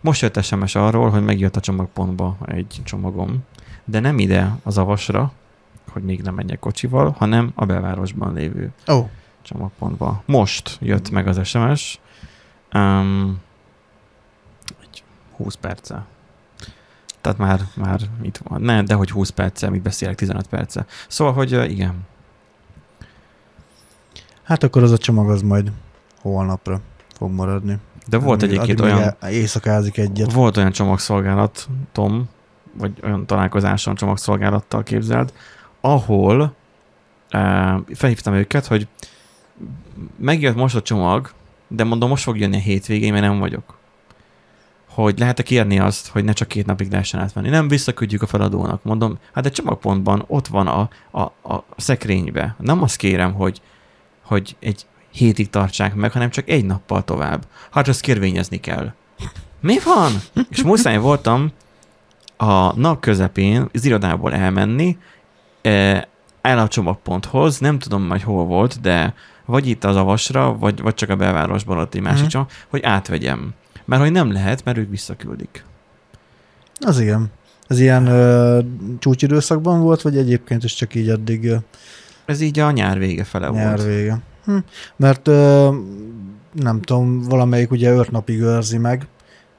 Most jött SMS arról, hogy megjött a csomagpontba egy csomagom, de nem ide az avasra, hogy még nem menjek kocsival, hanem a belvárosban lévő oh, csomagpontba. Most jött meg az SMS, um, egy 20 perce. Tehát már, már itt van. Ne, de hogy 20 perce, mit beszélek, 15 perce. Szóval, hogy uh, igen. hát akkor az a csomag az majd holnapra fog maradni. De volt egyébként olyan, Éjszakázik egyet. volt olyan csomagszolgálat, Tom, vagy olyan találkozáson csomagszolgálattal képzeld, ahol uh, felhívtam őket, hogy megjött most a csomag, de mondom, most fog jönni a hétvégén, mert nem vagyok. Hogy lehet-e kérni azt, hogy ne csak két napig lehessen átvenni. Nem visszaküldjük a feladónak. Mondom, hát egy csomagpontban ott van a, a, a szekrénybe. Nem azt kérem, hogy, hogy egy hétig tartsák meg, hanem csak egy nappal tovább. Hát azt kérvényezni kell. Mi van? És muszáj voltam a nap közepén az irodából elmenni, eh, el a csomagponthoz, nem tudom majd hol volt, de vagy itt az avasra, vagy, vagy csak a belvárosban ott egy másik Mhm. csomag, hogy átvegyem. Mert hogy nem lehet, mert ők visszaküldik. Az igen. Ez ilyen ö, csúcsidőszakban volt, vagy egyébként is csak így addig ö, Ez így a nyár vége fele nyár volt. vége? Hm. Mert ö, nem tudom, valamelyik ugye öt napig őrzi meg,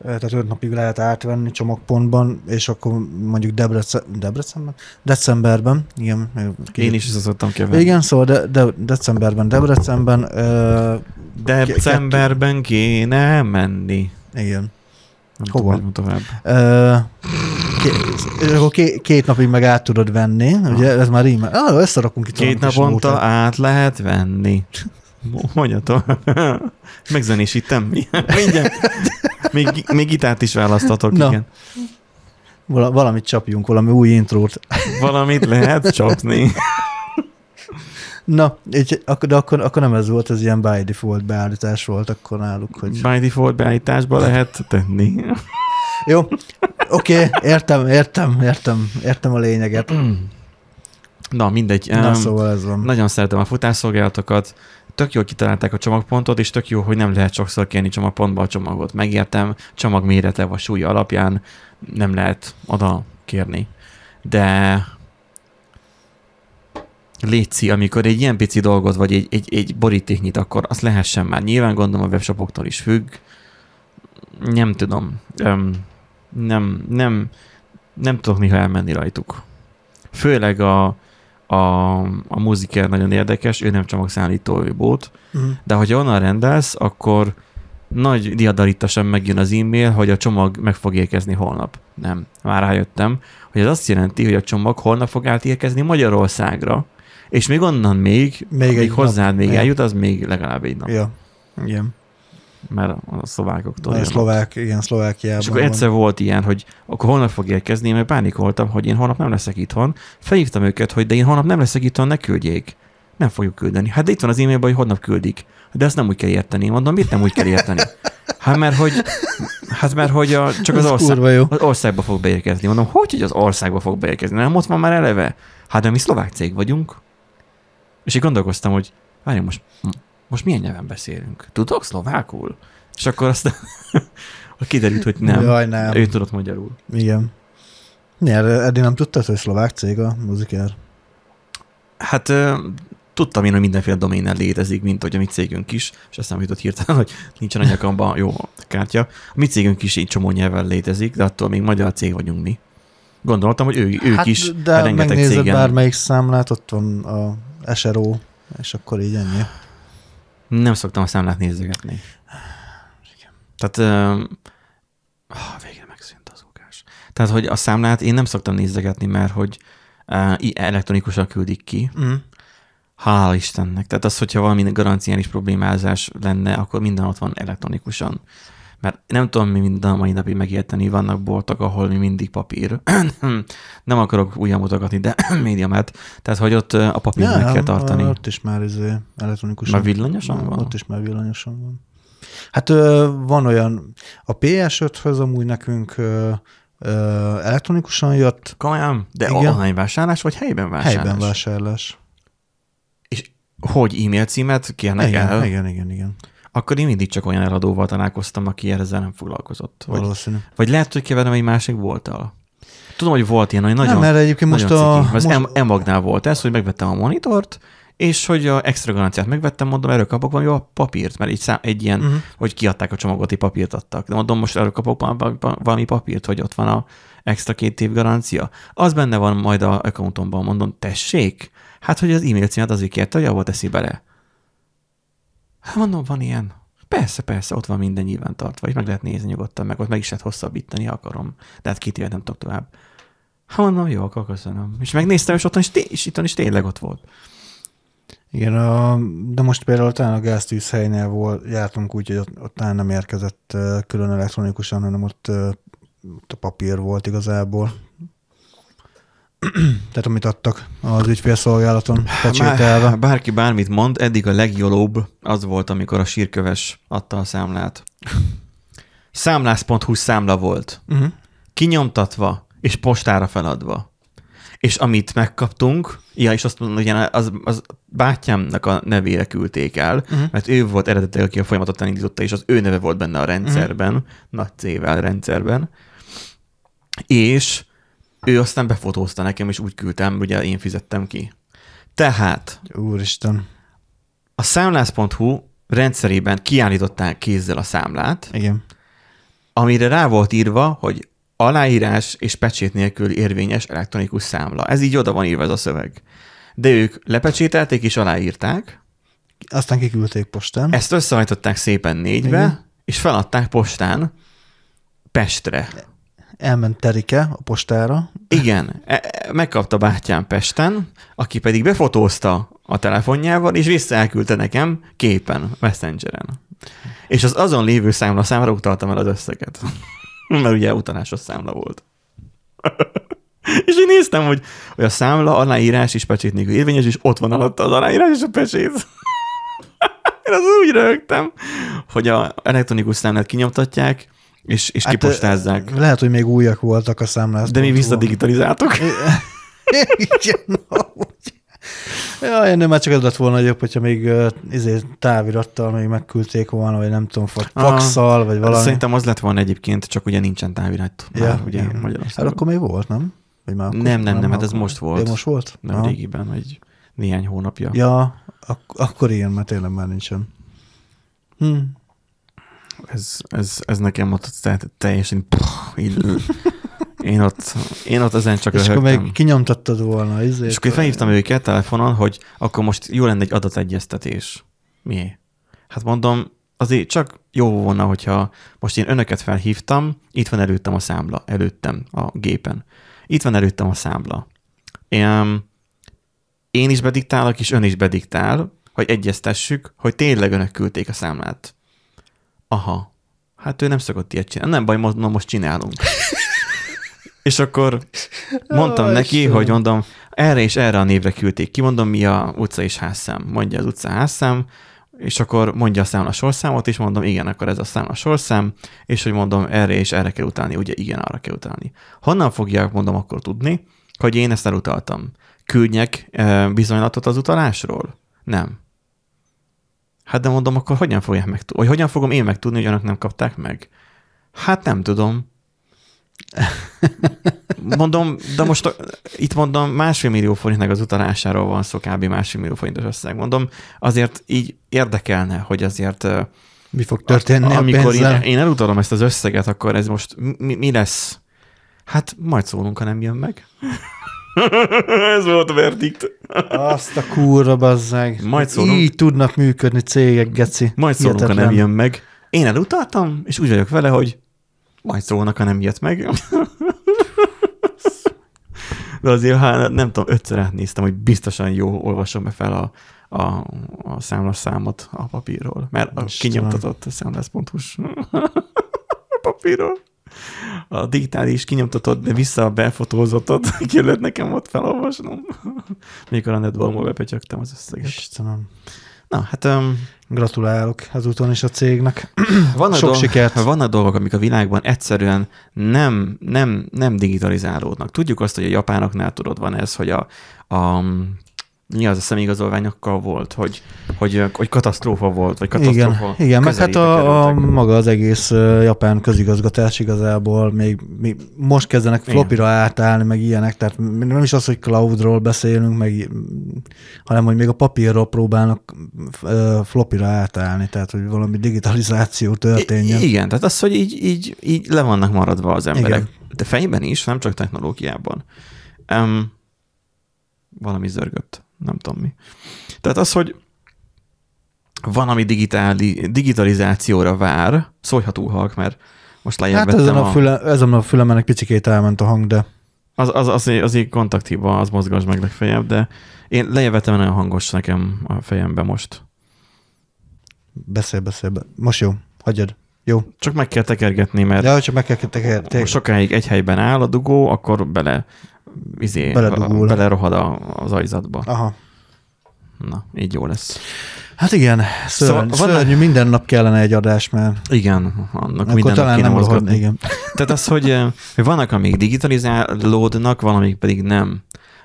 tehát öt napig lehet átvenni csomagpontban, és akkor mondjuk Debrece, Debrecenben? Decemberben, igen. ki- Én is ezt szoktam keverni. Igen, szóval de, de, decemberben Debrecenben, ö, Decemberben kéne menni. igen. Nem Hova? tudom, tovább. Ö, ké, és akkor ké, két napig meg át tudod venni, ugye, ez már így, ah, összerakunk itt Két naponta át lehet venni. Mondja tovább. Megzenésítem. Mindjárt. Még, még gitárt is választatok, Na. igen. Vala, valamit csapjunk, valami új intrót. Valamit lehet csapni. Na, így, de akkor, akkor nem ez volt, ez ilyen by default beállítás volt akkor náluk, hogy... By default beállításba lehet tenni. Jó, oké, okay, értem, értem, értem, értem a lényeget. Na, mindegy. Na, szóval ez van. Nagyon szeretem a futásszolgálatokat. Tök jól kitalálták a csomagpontot, és tök jó, hogy nem lehet sokszor kérni csomagpontba a csomagot. Megértem, csomag mérete vagy súlya alapján nem lehet oda kérni. De létszi, amikor egy ilyen pici dolgot, vagy egy, egy, egy boríték nyit, akkor azt lehessen már. Nyilván gondolom a webshopoktól is függ. Nem tudom. Öm, nem, nem, nem tudok néha elmenni rajtuk. Főleg a, a, a muziker nagyon érdekes, ő nem csomagszállító, ő bót, Mhm. de hogyha onnan rendelsz, akkor nagy diadalittasan megjön az e-mail, hogy a csomag meg fog érkezni holnap. Nem, már rájöttem, hogy ez azt jelenti, hogy a csomag holnap fog átérkezni Magyarországra, és még onnan még, Még egy hozzád még Ja. eljut, az még legalább egy nap. Ja, igen. Mert a szlovákoktól A szlovák, igen, Szlovákiában És akkor van. egyszer volt ilyen, hogy akkor holnap fog érkezni, meg pánikoltam, hogy én holnap nem leszek itthon. Felhívtam őket, hogy de én holnap nem leszek itthon, ne küldjék. Nem fogjuk küldeni. Hát de itt van az e-mailben, hogy holnap küldik. De ezt nem úgy kell érteni. Mondom, mit nem úgy kell érteni? Hát mert hogy, hát mert hogy a, csak az, ország, jó. az országba fog beérkezni. Mondom, hogy, hogy az országba fog beérkezni? Nem ott van már eleve? Hát de mi szlovák cég vagyunk. És így gondolkoztam, hogy várjunk, most, most milyen nyelven beszélünk? Tudok szlovákul? És akkor aztán kiderült, hogy nem. Jaj, nem. Ő tudott magyarul. Igen. Miért? Eddig nem tudtad, hogy szlovák cég a muzikár? Hát tudtam én, hogy mindenféle doménen létezik, mint hogy a mi cégünk is, és aztán jutott hirtelen, hogy nincsen a nyakamban jó kártya. A mi cégünk is egy csomó nyelven létezik, de attól még magyar cég vagyunk mi. Gondoltam, hogy ő, ők hát, is de rengeteg megnézed cégen. bármelyik számlát, ott van a SRO, és akkor így ennyi. Nem szoktam a számlát nézegetni. Tehát ö, ah, végre megszűnt az ukás. Tehát, hogy a számlát én nem szoktam nézegetni, mert hogy uh, elektronikusan küldik ki, Mm. Hál' Istennek. Tehát az, hogyha valami garanciális problémázás lenne, akkor minden ott van elektronikusan. Mert nem tudom mi minden a mai napig megérteni, vannak boltok, ahol mi mindig papír. nem akarok újra mutogatni, de médiamet. Tehát, hogy ott a papír meg kell tartani. Ott is már izé, elektronikusan. Már villanyosan van? Ott is már villanyosan van. Hát van olyan, a PS5-höz amúgy nekünk elektronikusan jött, Komolyan? De Igen. online vásárlás, vagy helyben vásárlás? helyben vásárlás. És hogy e-mail címet kérnek Igen, el? igen, igen, igen. Akkor én mindig csak olyan eladóval találkoztam, aki ezzel nem foglalkozott. Vagy, Valószínű. vagy lehet, hogy keverem egy másik volttal. Tudom, hogy volt ilyen, hogy nagyon, nem, mert egyébként most nagyon a... ciki. Az most, M-magnál volt ez, hogy megvettem a monitort, és hogy a extra garanciát megvettem, mondom, erről kapok valami a papírt, mert egy, szám, egy ilyen, uh-huh. hogy kiadták a csomagot, egy papírt adtak. De mondom, most erről kapok val- val- valami papírt, hogy ott van a extra két év garancia. Az benne van majd a accountomban, mondom, tessék? Hát, hogy az e-mail címet azért kérte, hogy abba teszi bele. Hát mondom, van ilyen. Persze, persze, ott van minden nyilván tartva, és meg lehet nézni nyugodtan, meg ott meg is lehet hosszabbítani, akarom. De hát két évet nem tudok tovább. Hát mondom, jó, akkor köszönöm. És megnéztem, és otthon is, és itthon is tényleg ott volt. Igen, a, de most például talán a gáztűzhelynél volt, jártunk úgy, hogy ott, ott talán nem érkezett külön elektronikusan, hanem ott, ott a papír volt igazából. Tehát amit adtak az ügyfélszolgálaton pecsételve. Bár, bárki bármit mond, eddig a legjolóbb az volt, amikor a sírköves adta a számlát. Számlász.hu számla volt. Uh-huh. Kinyomtatva és postára feladva. És amit megkaptunk, ja, és azt mondom, hogy az, az bátyámnak a nevére küldték el, Uh-huh. mert ő volt eredetileg, aki a folyamatot elindította, és az ő neve volt benne a rendszerben, uh-huh. nagy C-vel rendszerben, és ő aztán befotózta nekem, és úgy küldtem, ugye én fizettem ki. Tehát Úristen. a számlász.hu rendszerében kiállították kézzel a számlát, Igen. amire rá volt írva, hogy aláírás és pecsét nélkül érvényes elektronikus számla. Ez így oda van írva ez a szöveg. De ők lepecsételték és aláírták, Aztán kiküldték postán. ezt összehajtották szépen négybe, Igen. és feladták postán Pestre. Elment Terike a postára. Igen, e- e- megkapta bátyám Pesten, aki pedig befotózta a telefonjával, és vissza nekem képen, Messengeren. És az azon lévő számla számra utaltam el az összeget. Mert ugye utalásos számla volt. és én néztem, hogy, hogy a számla aláírás és pecsét nélkül érvényes, és ott van alatta az aláírás és a pecsét. én az úgy rögtem, hogy a elektronikus számlát kinyomtatják, és, és hát, kipostázzák. Lehet, hogy még újak voltak a számlás. De mi visszadigitalizáltuk. Igen, amúgy. Ja, ennél már csak az lett volna jobb, hogyha még uh, izé, távirattal még megküldték volna, vagy nem tudom, Ah, faxal, vagy valami. Szerintem az lett volna egyébként, csak ugye nincsen távirat. Már, ja, ugye igen. Hát akkor még volt, nem? Vagy már akkor, Nem, nem, nem, hát ez most volt. Ja, most volt? Nem Aha. régiben, vagy néhány hónapja. Ja, ak- akkor igen, mert tényleg már nincsen. Hm. Ez, ez, ez nekem ott tehát teljesen puh, így, én ott, én ott ezen csak És akkor röhögtem. még kinyomtattad volna. Izé, És akkor felhívtam őket telefonon, hogy akkor most jó lenne egy adategyeztetés. Mi? Hát mondom, azért csak jó volna, hogyha most én önöket felhívtam, itt van előttem a számla, előttem a gépen. Itt van előttem a számla. Én, én is bediktálok, és ön is bediktál, hogy egyeztessük, hogy tényleg önök küldték a számlát. Aha. Hát ő nem szokott ilyet csinálni. Nem baj, mo- na most csinálunk. és akkor mondtam Ó, neki, Istenem. hogy mondom, erre és erre a névre küldték ki, mondom, mi a utca és házszám. Mondja az utca házszám, és akkor mondja a számla sorszámot, és mondom, igen, akkor ez a számla sorszám, és hogy mondom, erre és erre kell utalni, ugye igen, arra kell utalni. Honnan fogják, mondom, akkor tudni, hogy én ezt elutaltam? Küldjek e, bizonylatot az utalásról? Nem. Hát de mondom, akkor hogyan fogják megtudni? Vagy hogyan fogom én megtudni, hogy önök nem kapták meg? Hát nem tudom. Mondom, de most a, itt mondom, másfél millió forintnak az utalásáról van szó, kb. másfél millió forintos összeg. Mondom, azért így érdekelne, hogy azért Mi fog történni a, amikor én, pénzzel? én elutalom ezt az összeget, akkor ez most mi, mi lesz? Hát majd szólunk, ha nem jön meg. ez volt a verdikt. Azt a kurva bazzeg. Majd szólunk. Így tudnak működni cégek, geci. Majd szólunk, ha nem Hihetetlen. jön meg. Én elutaltam, és úgy vagyok vele, hogy majd szólnak, ha nem jött meg. De azért, ha nem tudom, ötször átnéztem, hogy biztosan jó olvasom be fel a, a, a számlas számot a papírról, mert a kinyomtatott számlász.hu-s papírról. A digitális kinyomtatott, de vissza a befotózottat kellett nekem ott felolvasnom. Mikor a netballmól bepetyögtem az összeget. Istenem. Na, hát um, Gratulálok ezúton is a cégnek. vannak, Sok dolgok, sikert. vannak dolgok, amik a világban egyszerűen nem, nem, nem digitalizálódnak. Tudjuk azt, hogy a japánoknál tudod, van ez, hogy a, a mi az a személyigazolványokkal volt, hogy, hogy, hogy katasztrófa volt, vagy Igen, katasztrófa igen meg hát a, a, maga az egész japán közigazgatás igazából még, még most kezdenek Igen. flopira átállni, meg ilyenek, tehát nem is az, hogy cloudról beszélünk, meg, hanem hogy még a papírról próbálnak flopira átállni, tehát hogy valami digitalizáció történjen. I- igen, tehát az, hogy így, így, így le vannak maradva az emberek. Igen. De fejben is, nem csak technológiában. Um, valami zörgött, nem tudom mi. Tehát az, hogy van, ami digitáli, digitalizációra vár, szólj, ha túl halk, mert most lejjebb Hát ezen a, a, füle, ezen a fülemen egy picikét elment a hang, de az, az, az, azért kontaktíva, az mozgass meg legfeljebb, de én lejjebb vettem nagyon hangos nekem a fejembe most. beszél, beszél. Be. Most jó, hagyjad. Jó. Csak meg kell tekergetni, mert Ja, csak meg kell teker, Ha te, sokáig egy helyben áll a dugó, akkor bele, izé, a, az ajzatba. Aha. Na, így jó lesz. Hát igen, Szóval szörny, van- szörnyű, minden nap kellene egy adás, mert Igen, annak akkor minden nap talán kéne nem mozgatni. igen. Tehát az, hogy, eh, hogy vannak, amik digitalizálódnak, valamik pedig nem.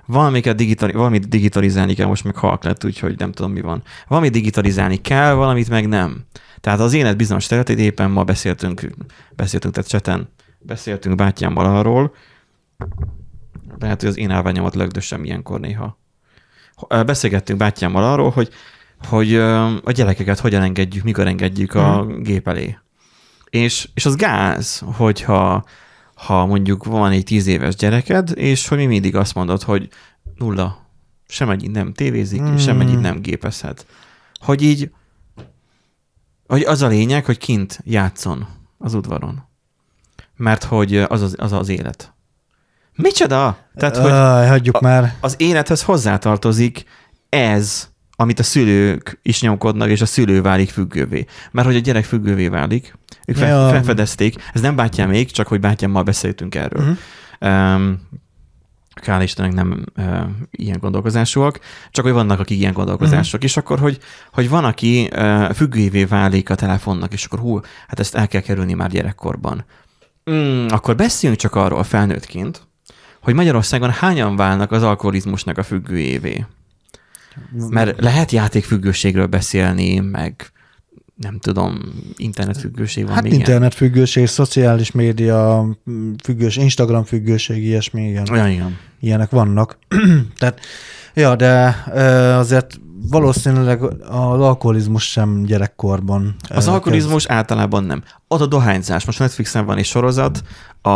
Valamiket digitali, valamit digitalizálni kell, most meg halk lett, úgyhogy nem tudom, mi van. Valamit digitalizálni kell, valamit meg nem. Tehát az élet bizonyos területét éppen ma beszéltünk, beszéltünk, tehát cseten beszéltünk bátyámmal arról, lehet, hogy az én állványomat lögdössem ilyenkor néha. Ö, Beszélgettünk bátyámmal arról, hogy, hogy a gyerekeket hogyan engedjük, mikor engedjük a gép elé. És, és az gáz, hogyha ha mondjuk van egy tíz éves gyereked, és hogy mi mindig azt mondod, hogy nulla, sem egyik nem tévézik, mm. sem egyik nem gépezhet. Hogy így, hogy az a lényeg, hogy kint játszon az udvaron. Mert hogy az az, az, az élet. Micsoda? Tehát, hogy Aj, hagyjuk a- már. az élethez hozzátartozik ez, amit a szülők is nyomkodnak, és a szülő válik függővé. Mert hogy a gyerek függővé válik, ők Ja. felfedezték, ez nem bátyám még, csak hogy bátyámmal beszéltünk erről. Mhm. Um, Kál Istennek nem uh, ilyen gondolkozásúak, csak hogy vannak, akik ilyen gondolkozások, és akkor, hogy, hogy van, aki uh, függővé válik a telefonnak, és akkor hú, hát ezt el kell kerülni már gyerekkorban. Mm, akkor beszéljünk csak arról felnőttként, hogy Magyarországon hányan válnak az alkoholizmusnak a függőjévé. Mert lehet játékfüggőségről beszélni, meg nem tudom, internetfüggőség van Hát még ilyen. internetfüggőség, szociális média függőség, Instagram függőség, ilyesmi, igen. Olyan, igen. ilyenek vannak. Tehát, ja, de azért valószínűleg az alkoholizmus sem gyerekkorban. Az alkoholizmus általában nem. Az a dohányzás. Most Netflixen van egy sorozat a,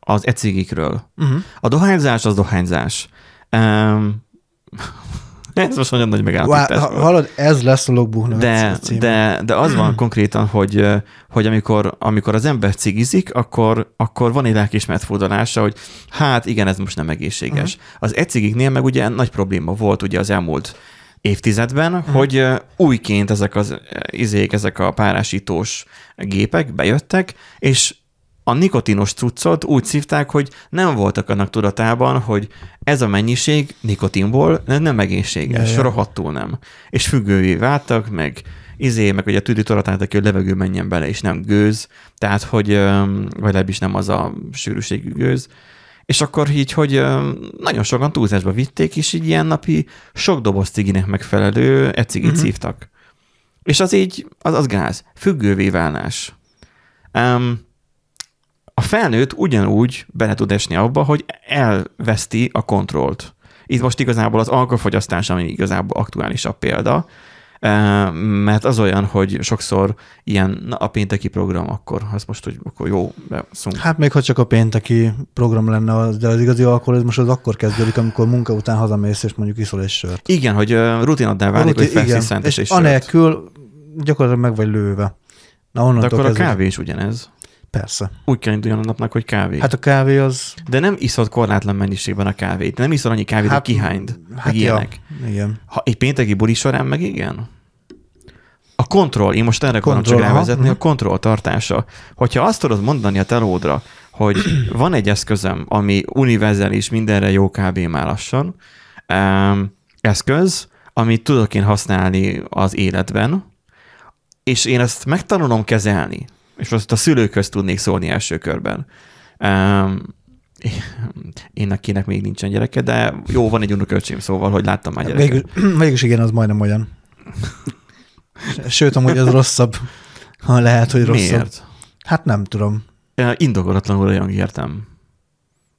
az ecigikről. kezd. Uh-huh. A dohányzás az dohányzás. Um, ez most nagyon nagy megállapítás. volt. Hallod, ez lesz a logbuch De, de, de az van konkrétan, hogy, hogy amikor, amikor az ember cigizik, akkor, akkor van egy lelkismert fordulása, hogy hát igen, ez most nem egészséges. Uh-huh. Az ecigiknél meg ugye nagy probléma volt ugye az elmúlt évtizedben, uh-huh. hogy újként ezek az izék, ezek a párásítós gépek bejöttek, és a nikotinos cuccot úgy szívták, hogy nem voltak annak tudatában, hogy ez a mennyiség nikotinból nem egészséges, Ja, ja. rohadtul nem. És függővé váltak, meg izé, meg ugye a tüdő toratáltak, hogy a levegő menjen bele, és nem gőz, tehát, hogy, vagy legalábbis nem az a sűrűségű gőz. És akkor így, hogy nagyon sokan túlzásba vitték, és így ilyen napi sok doboz ciginek megfelelő ecigit Mhm. uh-huh. szívtak. És az így, az, az gáz. Függővé válás. Um, a felnőtt ugyanúgy bele tud esni abba, hogy elveszti a kontrollt. Itt most igazából az alkoholfogyasztás, ami igazából aktuálisabb példa, mert az olyan, hogy sokszor ilyen, na a pénteki program, akkor azt most, hogy akkor jó, beszunk. Hát még ha csak a pénteki program lenne, az, de az igazi alkoholizmus az akkor kezdődik, amikor munka után hazamész, és mondjuk iszol egy sört. Igen, hogy rutinoddá válik, hogy Rutin- felszíszentes és és sört. anélkül gyakorlatilag meg vagy lőve. Na De onnantól akkor a kezdve- kávé is ugyanez. Persze. Úgy kell induljon a napnak, hogy kávé. Hát a kávé az... De nem iszod korlátlan mennyiségben a kávét. Nem iszol annyi kávét, Hát, hogy kihányt. Hát ja, igen. Ha egy pénteki buli során meg igen. A kontroll, én most erre akarom csak aha, rávezetni, a kontroll tartása. Hogyha azt tudod mondani a telódra, hogy van egy eszközöm, ami univerzális, mindenre jó kb. már lassan, um, eszköz, amit tudok én használni az életben, és én ezt megtanulom kezelni, és most a szülőköz tudnék szólni első körben. Um, én kinek még nincsen gyereke, de jó, van egy unoköcsém, szóval, hogy láttam már gyereket. Végül, végülis igen, az majdnem olyan. Sőt, amúgy az rosszabb. Ha lehet, hogy rosszabb. Miért? Hát nem tudom. Indokolatlanul olyan értem,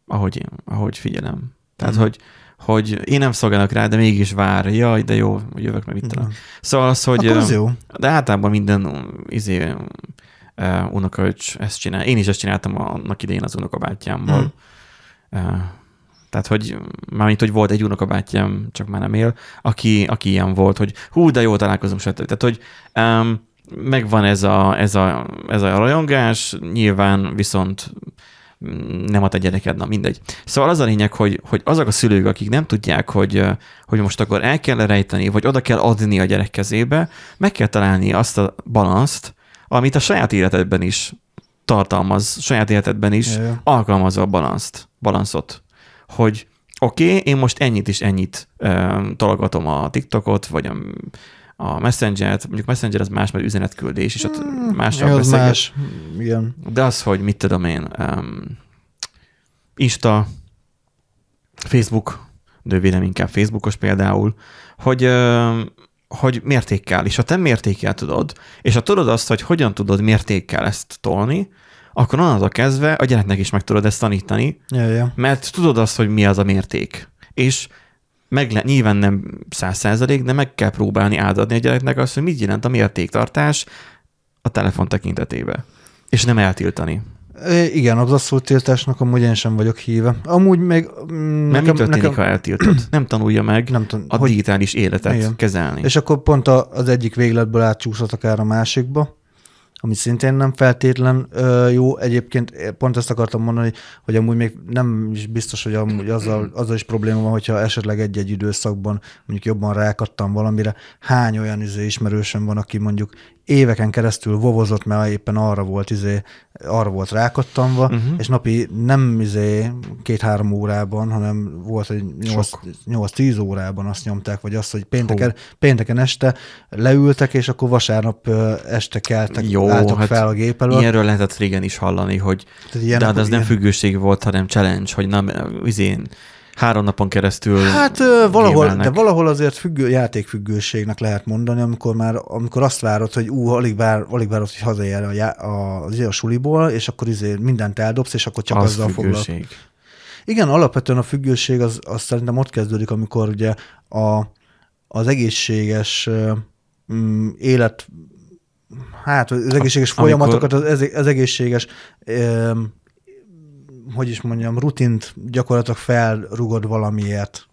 ahogy, én, ahogy figyelem. Tehát, Mhm. hogy, hogy én nem szolgálok rá, de mégis vár. Jaj, de jó, jövök meg mit tudom. Szóval az, hogy... Akkor az jó. De általában minden izé, uh, unokaöcs ezt csinál. Én is ezt csináltam annak idején az unokabátyámmal. Mhm. Uh, tehát, hogy mármint, hogy volt egy unokabátyám, csak már nem él, aki, aki ilyen volt, hogy hú, de jó találkozom, stb. Tehát, hogy um, megvan ez a, ez, a, ez a rajongás, nyilván viszont mm, nem ad egy gyereked, na mindegy. Szóval az a lényeg, hogy, hogy azok a szülők, akik nem tudják, hogy, hogy most akkor el kell rejteni, vagy oda kell adni a gyerek kezébe, meg kell találni azt a balanszt, amit a saját életedben is tartalmaz, saját életedben is ja. alkalmazza a balanszt, balanszot, hogy oké, okay, én most ennyit is ennyit ö, tologatom a TikTokot, vagy a, a Messenger-t, mondjuk Messenger az más, mert üzenetküldés, és ott mással Ja, az más. Igen. De az, hogy mit tudom én, um, Insta, Facebook, de vélem inkább Facebookos például, hogy, um, hogy mértékkel, és ha te mértékkel tudod, és ha tudod azt, hogy hogyan tudod mértékkel ezt tolni, akkor onnantól kezdve a gyereknek is meg tudod ezt tanítani, Ja, ja. mert tudod azt, hogy mi az a mérték. És meg le, nyilván nem száz százalék, de meg kell próbálni átadni a gyereknek azt, hogy mit jelent a mértéktartás a telefon tekintetében. És nem eltiltani. Igen, az asszultiltásnak amúgy én sem vagyok híve. Amúgy még... mm, Mert mi történik, ha eltiltod? Nem tanulja meg Nem tudom, a hogy- digitális életet Igen. kezelni. És akkor pont a, az egyik végletből átcsúszott akár a másikba, ami szintén nem feltétlen ö, jó. Egyébként pont ezt akartam mondani, hogy amúgy még nem is biztos, hogy amúgy azzal, azzal is probléma van, hogyha esetleg egy-egy időszakban mondjuk jobban rákattam valamire. Hány olyan izé ismerősöm van, aki mondjuk éveken keresztül vovozott, mert éppen arra volt izé, arra volt rákattamva, Mhm. uh-huh. és napi nem izé két-három órában, hanem volt, hogy Sok. 8-10 órában azt nyomták, vagy azt, hogy pénteken, pénteken este leültek, és akkor vasárnap este keltek, Jó, álltak hát fel a gép elől. Ilyenről lehetett régen is hallani, hogy ilyen, de hát az nem ilyen- függőség volt, hanem challenge, hogy nem, izén, három napon keresztül Hát ö, valahol, gémelnek. de valahol azért függő, játékfüggőségnek lehet mondani, amikor már amikor azt várod, hogy ú, alig, vár, alig várod, hogy hazaér a, já- a, az a suliból, és akkor izé mindent eldobsz, és akkor csak az azzal függőség. Igen, alapvetően a függőség az, az szerintem ott kezdődik, amikor ugye a, az egészséges mm, élet, hát az egészséges Amikor- folyamatokat, az, az egészséges, ö, hogy is mondjam, rutint gyakorlatilag felrugod valamiért.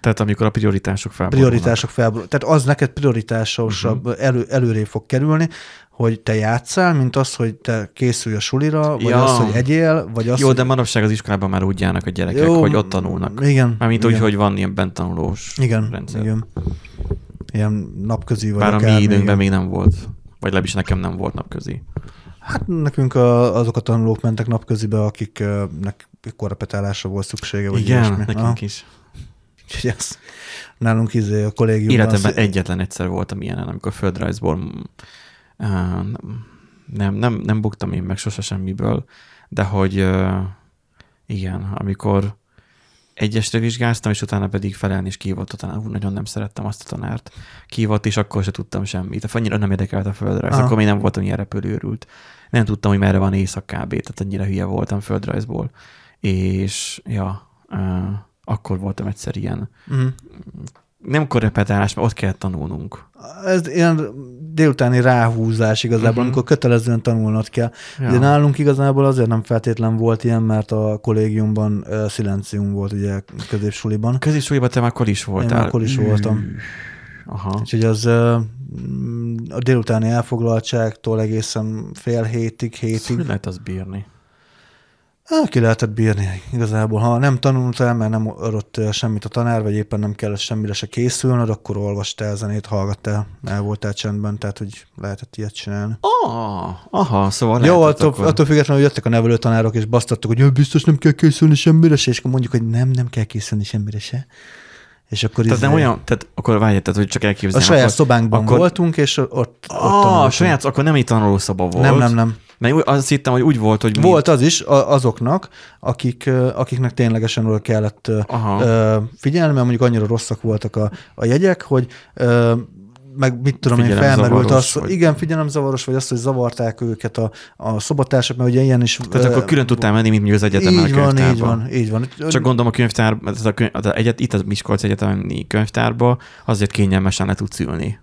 Tehát amikor a prioritások felborulnak. Prioritások fel, tehát az neked prioritásosabb, uh-huh. elő, előrébb fog kerülni, hogy te játszál, mint az, hogy te készülj a sulira, vagy Ja. az, hogy egyél, vagy az, Jó, hogy... de manapság az iskolában már úgy járnak a gyerekek, Jó, hogy ott tanulnak. Igen. Mármint igen. úgy, hogy van ilyen bentanulós Igen, rendszer. igen. Ilyen napközi vagy Bár a mi időnkben igen. még nem volt. Vagy legalábbis nekem nem volt napközi. Hát nekünk a, azok a tanulók mentek napközibe, akiknek korrepetálásra volt szüksége, vagy Igen, ilyesmi. nekünk Aha. is. Úgyhogy ez nálunk izé a kollégiumban... Életemben az- egyetlen egyszer voltam ilyenen, amikor földrajzból á, nem, nem, nem buktam én meg sose semmiből, de hogy ö, igen, amikor egyesre vizsgáztam, és utána pedig felelni is kívott a tanár. Nagyon nem szerettem azt a tanárt. Kívott, és akkor se tudtam semmit. Annyira nem érdekelt a földrajz. Aha. Akkor még nem voltam ilyen repülőrült. Nem tudtam, hogy merre van észak kb. Tehát annyira hülye voltam földrajzból. És ja, ö, akkor voltam egyszer ilyen. Mhm. Nem korrepetálás, mert ott kell tanulnunk. Ez ilyen délutáni ráhúzás igazából, uh-huh. amikor kötelezően tanulnod kell. Ja. De nálunk igazából azért nem feltétlen volt ilyen, mert a kollégiumban uh, szilencium volt ugye középsuliban. Középsúlyban te már akkor is voltál. Én akkor is voltam. Aha. Úgyhogy az uh, a délutáni elfoglaltságtól egészen fél hétig, hétig Hogy lehet azt bírni? Hát, ki lehetett bírni igazából. Ha nem tanultál, mert nem adott semmit a tanár, vagy éppen nem kellett semmire se készülnöd, akkor olvastál zenét, hallgattál, el voltál csendben, tehát hogy lehetett ilyet csinálni. Ah, aha, szóval Jó, attól, akkor... attól függetlenül, hogy jöttek a nevelő tanárok, és basztattak, hogy "Jö, biztos nem kell készülni semmire se, és akkor mondjuk, hogy nem, nem kell készülni semmire se. És akkor Tehát nem izé- olyan, tehát akkor várj, tehát hogy csak a elképzeljem. saját akkor, szobánkban akkor- voltunk, és ott, ott Ah, a saját, akkor nem egy tanulószoba volt. Nem, nem, nem. Mert azt hittem, hogy úgy volt, hogy mi- Volt az is a- azoknak, akik, akiknek ténylegesen oda kellett Aha. figyelni, mert mondjuk annyira rosszak voltak a, a jegyek, hogy meg mit tudom én, felmerült az, vagy- igen, figyelemzavaros, vagy azt, hogy zavarták őket a, a szobatársak, mert ugye ilyen is... Tehát akkor külön tudtál menni, mint az egyetemen Így a van, így van, így van. Csak gondolom a könyvtár, ez a könyv, az egyet, itt az Miskolc Egyetemi könyvtárba azért kényelmesen le tudsz ülni.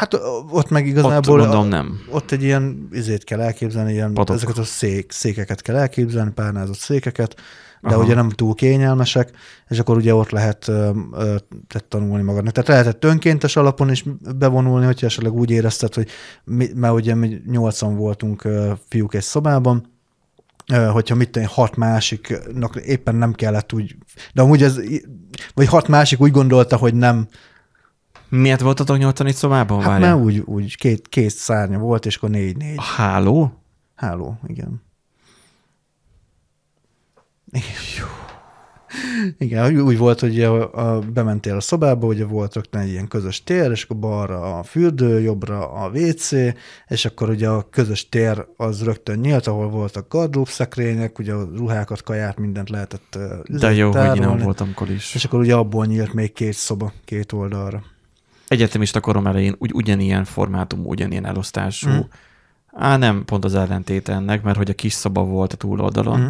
Hát ott meg Ott igazából... gondolom a- nem. Ott egy ilyen izét kell elképzelni, ilyen, Padok. ezeket a szék, székeket kell elképzelni, párnázott székeket, de Aha. ugye nem túl kényelmesek, és akkor ugye ott lehet ö, ö, tehát tanulni magadnak. Tehát lehetett önkéntes alapon is bevonulni, hogyha esetleg úgy érezted, hogy mi, mert ugye mi nyolcan voltunk ö, fiúk egy szobában, hogyha mit én, hat másiknak éppen nem kellett úgy, de amúgy ez, vagy hat másik úgy gondolta, hogy nem, Miért voltatok nyolcan itt szobában? hát Várjál. mert úgy, úgy két, két szárnya volt, és akkor négy-négy. A háló? Háló, igen. Igen, úgy- volt, hogy a, a, bementél a szobába, ugye volt rögtön egy ilyen közös tér, és akkor balra a fürdő, jobbra a WC, és akkor ugye a közös tér az rögtön nyílt, ahol voltak gardrób szekrények, ugye a ruhákat, kaját, mindent lehetett De jó, hogy én nem tárolni. voltam akkor is. És akkor ugye abból nyílt még két szoba, két oldalra. Egyetemista korom elején úgy, ugyanilyen formátum, ugyanilyen elosztású. Mm. Á, nem, pont az ellentéte ennek, mert hogy a kis szoba volt a túloldalon, Mm.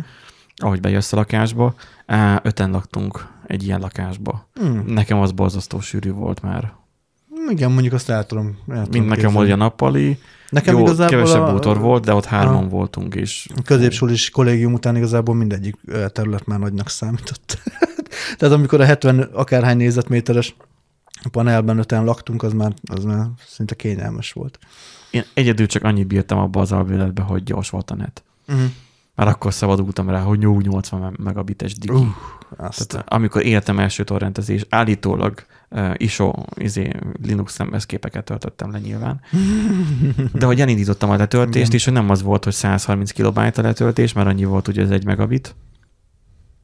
ahogy bejössz a lakásba, á, öten laktunk egy ilyen lakásba. Mm. Nekem az borzasztó sűrű volt már. Igen, mondjuk azt el tudom. El tudom Mint nekem volt a nappali, Nekem jó, igazából kevesebb a- bútor volt, de ott hárman a- voltunk, és A középsulis kollégium után igazából mindegyik terület már nagynak számított. Tehát amikor a 70 akárhány négyzetméteres panelben öten laktunk, az már, az már szinte kényelmes volt. én egyedül csak annyit bírtam abba az alvéletbe, hogy gyors volt a net. Uh-huh. Már akkor szabadultam rá, hogy jó 80 megabites digi. Uh. Tehát amikor életem első torrentezés, állítólag uh, ISO izé, Linux lemezképeket töltöttem le nyilván. De hogy elindítottam a letöltést, Igen. és hogy nem az volt, hogy 130 kilobájt a letöltés, mert annyi volt ugye ez egy megabit.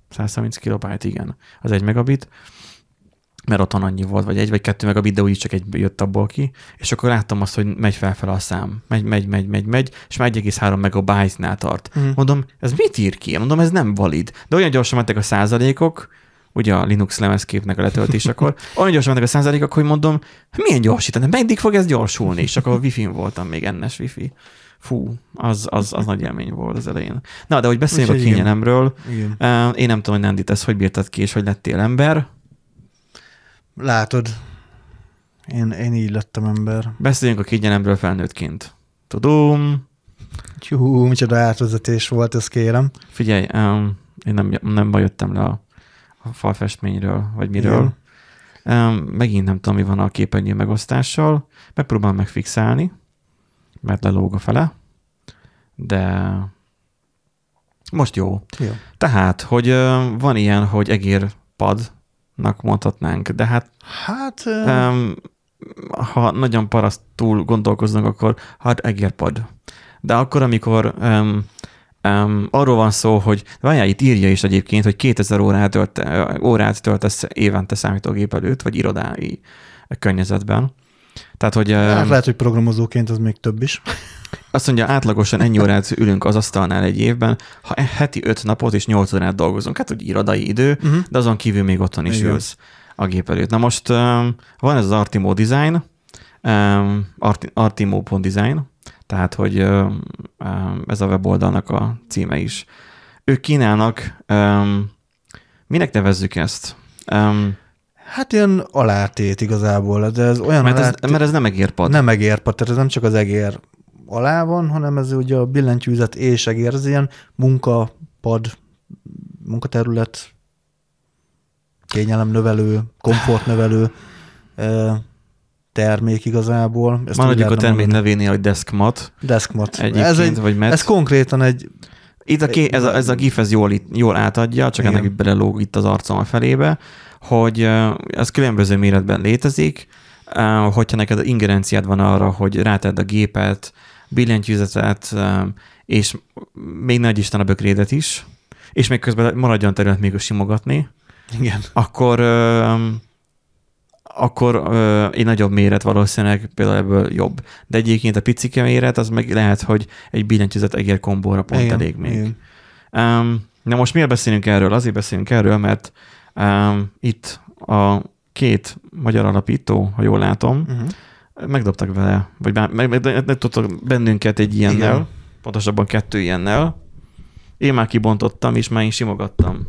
130 kilobájt, igen, az egy megabit, mert otthon annyi volt, vagy egy vagy kettő megabit, de úgyis csak egy jött abból ki, és akkor láttam azt, hogy megy felfel a szám, megy, megy, megy, megy, megy, és már 1,3 megabyte-nál tart. Mhm. Mondom, ez mit ír ki? Mondom, ez nem valid. De olyan gyorsan mentek a százalékok, ugye a Linux lemezképnek a letöltésekor, olyan gyorsan mentek a százalékok, hogy mondom, milyen gyorsítani, meddig fog ez gyorsulni? És akkor a wifi-n voltam még, ennes wifi. Fú, az, az, az nagy élmény volt az elején. Na, de hogy beszéljünk a kényelemről, Igen. eh, én nem tudom, hogy Nandit, ezt hogy bírtad ki, és hogy lettél ember. Látod, én, én így lettem ember. Beszéljünk a kényelemről felnőttként. Tudom, Hú, micsoda átvezetés volt, ezt kérem. figyelj, um, én nem, nem jöttem le a, a falfestményről, vagy miről. Um, megint nem tudom, mi van a képernyő megosztással. Megpróbálom megfixálni, mert lelóg a fele, de most jó. Jó. Tehát, hogy ö, van ilyen, hogy egérpadnak mondhatnánk, de hát Hát, um, ha nagyon parasztul gondolkoznak, akkor hát egérpad. De akkor, amikor um, um, arról van szó, hogy várjál, itt írja is egyébként, hogy 2000 órát, tölt, órát töltesz évente számítógép előtt, vagy irodái környezetben. Tehát, hogy hát lehet, hogy programozóként az még több is. Azt mondja, átlagosan ennyi órát ülünk az asztalnál egy évben, ha heti 5 napot és 8 órát dolgozunk, hát hogy irodai idő, Uh-huh. de azon kívül még otthon is Igen. ülsz a gép előtt. Na most um, van ez az Artimo design, um, Arti- artimo.design, tehát hogy um, ez a weboldalnak a címe is. Ők kínálnak, um, minek nevezzük ezt? Um, Hát ilyen alátét igazából, de ez olyan mert, ez, alátét, mert ez nem egérpad. nem egérpad, tehát ez nem csak az egér alá van, hanem ez ugye a billentyűzet és egér, ez ilyen munkapad, munkaterület, kényelemnövelő, komfortnövelő termék igazából. Ezt Maradjuk a termék mondani. nevénél, hogy Deskmat Deskmat. egyébként, Ez, egy, vagy Met. ez konkrétan egy, Itt a ké, ez, a, ez a GIF ez jól, jól átadja, csak Igen. ennek belelóg itt az arcom a felébe, hogy ez különböző méretben létezik, hogyha neked ingerenciád van arra, hogy rátedd a gépet, billentyűzetet, és még nagy Isten a bökrédet is, és még közben maradjon terület még simogatni, igen. akkor akkor ö, egy nagyobb méret valószínűleg például ebből jobb. De egyébként a picike méret, az meg lehet, hogy egy billentyűzet egér kombóra pont Igen, elég még. igen. Um, na most miért beszélünk erről? Azért beszélünk erről, mert um, itt a két magyar alapító, ha jól látom, Uh-huh. Megdobtak vele, vagy bár, meg, meg, meg, megdobtak bennünket egy ilyennel, Igen. Pontosabban kettő ilyennel. Én már kibontottam, és már én simogattam.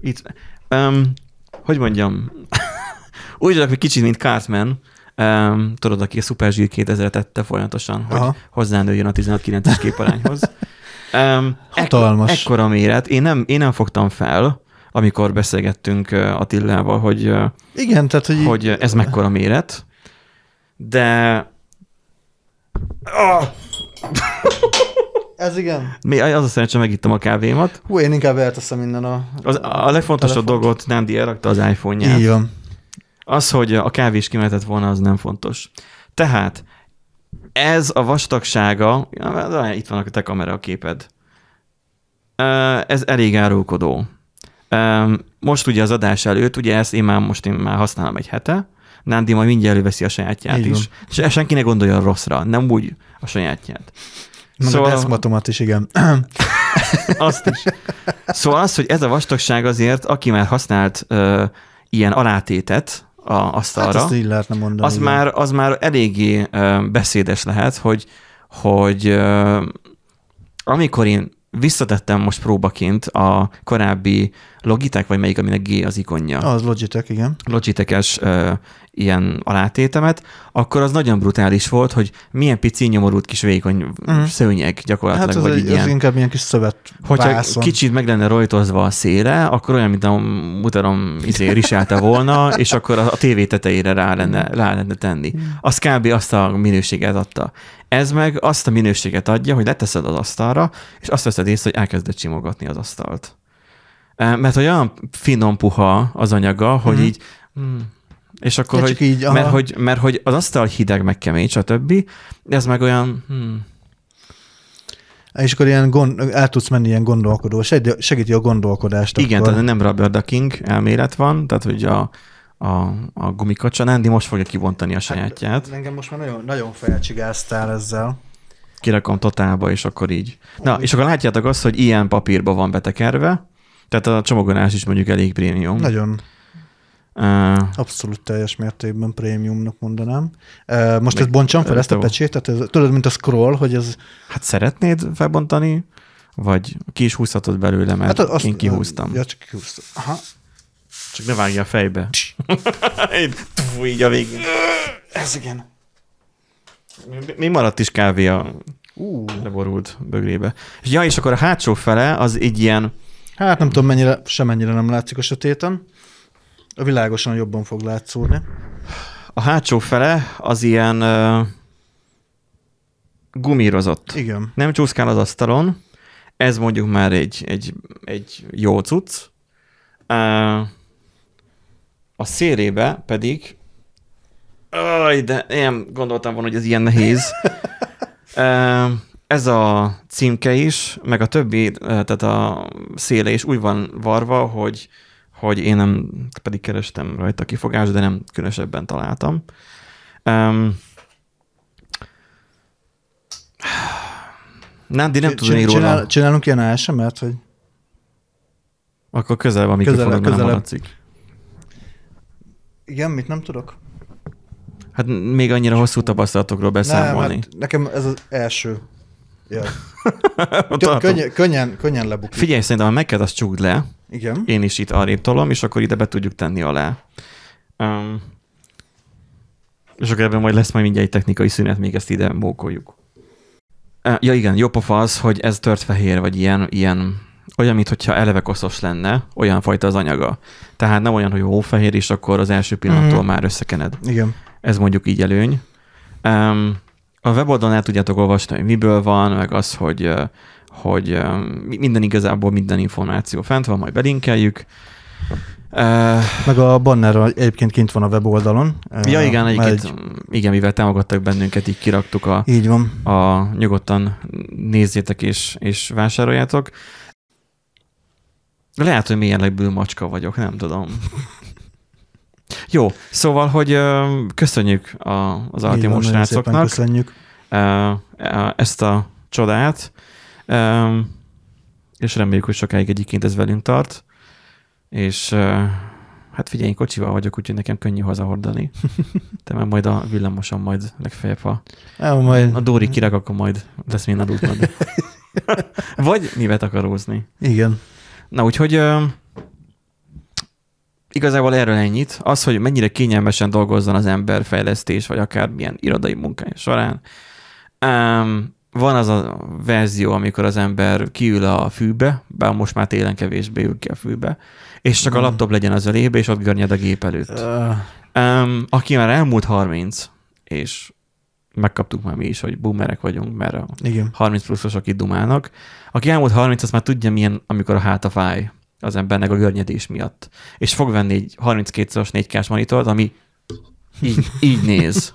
Itt, um, hogy mondjam, úgy vagyok, hogy kicsit, mint Cartman, um, tudod, aki a Super Zsír 2000 tette folyamatosan, hogy Aha. hozzánőjön a 16-9-es képarányhoz. Um, Hatalmas. Ekkor, ekkora méret. Én nem, én nem fogtam fel, amikor beszélgettünk Attillával, hogy Igen, tehát, hogy, hogy ez mekkora méret, de oh, Ez igen. mi- az a szerencsé, megittem a kávémat. Hú, én inkább elteszem innen a... Az, a legfontosabb telefont. dolgot Nandi elrakta az iPhone-ját. Így van. Az, hogy a kávé is kimehetett volna, az nem fontos. Tehát ez a vastagsága, itt van a te kamera képed. Ö, Ez elég árulkodó. Most ugye az adás előtt, ugye ezt én már most én már használom egy hete, Nándi majd mindjárt előveszi a sajátját Így is. És senki ne gondolja rosszra, nem úgy a sajátját. Meg Szóval- a deszmatomat is, igen. Azt is. Szóval az, hogy ez a vastagság azért, aki már használt ö, ilyen alátétet a Hát asztalra, azt így lehetne mondani. az igen. már, az már eléggé ö, beszédes lehet, hogy, hogy ö, amikor én visszatettem most próbaként a korábbi Logitech, vagy melyik, aminek G az ikonja, Az Logitech, igen. Logitech-es ilyen alátétemet, akkor az nagyon brutális volt, hogy milyen pici nyomorult kis vékony Mhm. szőnyeg gyakorlatilag, Hát az, vagy egy, így az ilyen. inkább ilyen kis szövet Hogyha vászon. kicsit meg lenne rajtozva a széle, akkor olyan, mint a mutarom izé risálte volna, és akkor a, a tévé tetejére rá lenne, rá lenne tenni. Az kb. azt a minőséget adta. Ez meg azt a minőséget adja, hogy leteszed az asztalra, és azt veszed észre, hogy elkezded simogatni az asztalt. Mert olyan finom puha az anyaga, hogy Mhm. így... Hmm, és akkor, hogy, így, aha. mert, hogy, mert hogy az asztal hideg, meg kemény, stb. Ez meg olyan... Hmm, És akkor ilyen gond, el tudsz menni ilyen gondolkodó, segíti, a gondolkodást. Igen, akkor. tehát nem rubber ducking elmélet van, tehát hogy a, a, a gumikacsa, Nandi most fogja kivontani a sajátját. Engem most már nagyon, nagyon felcsigáztál ezzel. Kirakom totálba, és akkor így. Na, és akkor látjátok azt, hogy ilyen papírba van betekerve, tehát a csomagolás is mondjuk elég prémium. Nagyon, abszolút teljes mértékben prémiumnak mondanám. Uh, Most ezt bontsam fel, ezt a pecsétet? Ez, tudod, mint a scroll, hogy ez... hát szeretnéd felbontani, vagy ki is húzhatod belőle, mert hát azt, én kihúztam. Ja, csak kihúztam. Aha. Csak ne vágja a fejbe. Így, Fú, így a végén. Ez igen. Mi maradt is kávé a Ú. leborult bögrébe. Ja, és akkor a hátsó fele az egy ilyen, Hát nem tudom, mennyire, semennyire nem látszik a sötéten. A világosan jobban fog látszódni. a hátsó fele az ilyen uh, gumírozott. Igen. Nem csúszkál az asztalon, ez mondjuk már egy, egy, egy jó cucc. Uh, a szélébe pedig Aj, de én gondoltam volna, hogy ez ilyen nehéz. Ez a címke is, meg a többi, tehát a széle is úgy van varva, hogy, hogy én nem, pedig kerestem rajta kifogást, de nem különösebben találtam. Um, Nándi nem tud Csin- róla. csinál, Csinálunk ilyen ASMR-t, hogy Akkor közel van mikrofonod, mert nem hallatszik. igen, mit nem tudok? Hát még annyira hosszú tapasztalatokról beszámolni. Nem, hát nekem ez az első. Ja. Tartom. Könnyen, könnyen, lebukik. Figyelj, szerintem a meked azt csukd le, Igen. én is itt arrébb tolom, és akkor ide be tudjuk tenni alá. Um, és akkor ebben majd lesz majd mindjárt egy technikai szünet, még ezt ide mókoljuk. Uh, ja igen, jó pofa az, hogy ez tört fehér, vagy ilyen, ilyen olyan, mintha eleve koszos lenne, olyan fajta az anyaga. Tehát nem olyan, hogy hófehér, és akkor az első pillanattól Mhm. már összekened. Igen. Ez mondjuk így előny. Um, a weboldalon el tudjátok olvasni, hogy miből van, meg az, hogy, hogy minden igazából minden információ fent van, majd belinkeljük. Meg a banner egyébként kint van a weboldalon. ja, igen, egyébként, egy- igen, mivel támogattak bennünket, így kiraktuk a, Így van. a nyugodtan nézzétek és, és vásároljátok. Lehet, hogy mélyebbül macska vagyok, nem tudom. Jó, szóval, hogy köszönjük a, az szépen srácoknak Köszönjük. ezt a csodát, és reméljük, hogy sokáig egyébként ez velünk tart, és ö, hát figyelj, én kocsival vagyok, úgyhogy nekem könnyű hazahordani. Te már majd a villamoson majd legfeljebb, ha El, majd... a Dóri kirak, akkor majd lesz még adóznod. Vagy mivel akarózni. Igen. Na úgyhogy igazából erről ennyit. Az, hogy mennyire kényelmesen dolgozzon az ember fejlesztés, vagy akár milyen irodai munkája során. Um, van az a verzió, amikor az ember kiül a fűbe, bár most már télen kevésbé ül ki a fűbe, és csak a Mm. laptop legyen az ölébe, és ott görnyed a gép előtt. Uh, Um, aki már elmúlt 30, és megkaptuk már mi is, hogy boomerek vagyunk, mert a igen. 30 pluszosok itt dumálnak. Aki elmúlt 30, az már tudja, milyen, amikor a háta fáj az embernek a görnyedés miatt. És fog venni egy 32-szoros 4K-s monitort, ami így, így néz.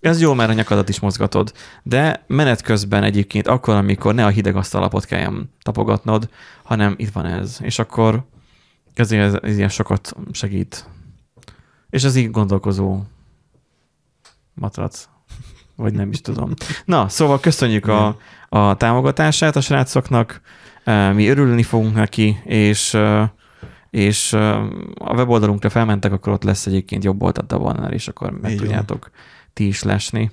Ez jó, mert a nyakadat is mozgatod. De menet közben egyébként akkor, amikor ne a hideg asztalapot kelljen tapogatnod, hanem itt van ez. És akkor ezért ez, ez ilyen sokat segít. És ez így gondolkozó matrac. Vagy nem is tudom. Na, szóval köszönjük a, a támogatását a srácoknak, Eh, mi örülni fogunk neki, és, eh, és a weboldalunkra felmentek, akkor ott lesz egyébként jobb oldalt a banner, és akkor meg Így van. tudjátok ti is lesni.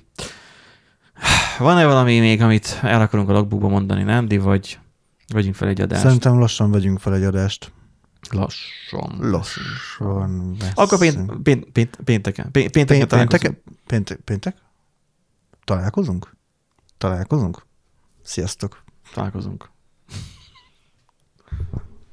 Van-e valami még, amit el akarunk a logbookba mondani, nem? Di, vagy vegyünk fel egy adást? Szerintem lassan vegyünk fel egy adást. Lassan. Lassan. Akkor pént, pént, pént, pénteken. Pént, pénteken Pént, találkozunk. péntek, péntek? Találkozunk? Találkozunk? Sziasztok! Találkozunk.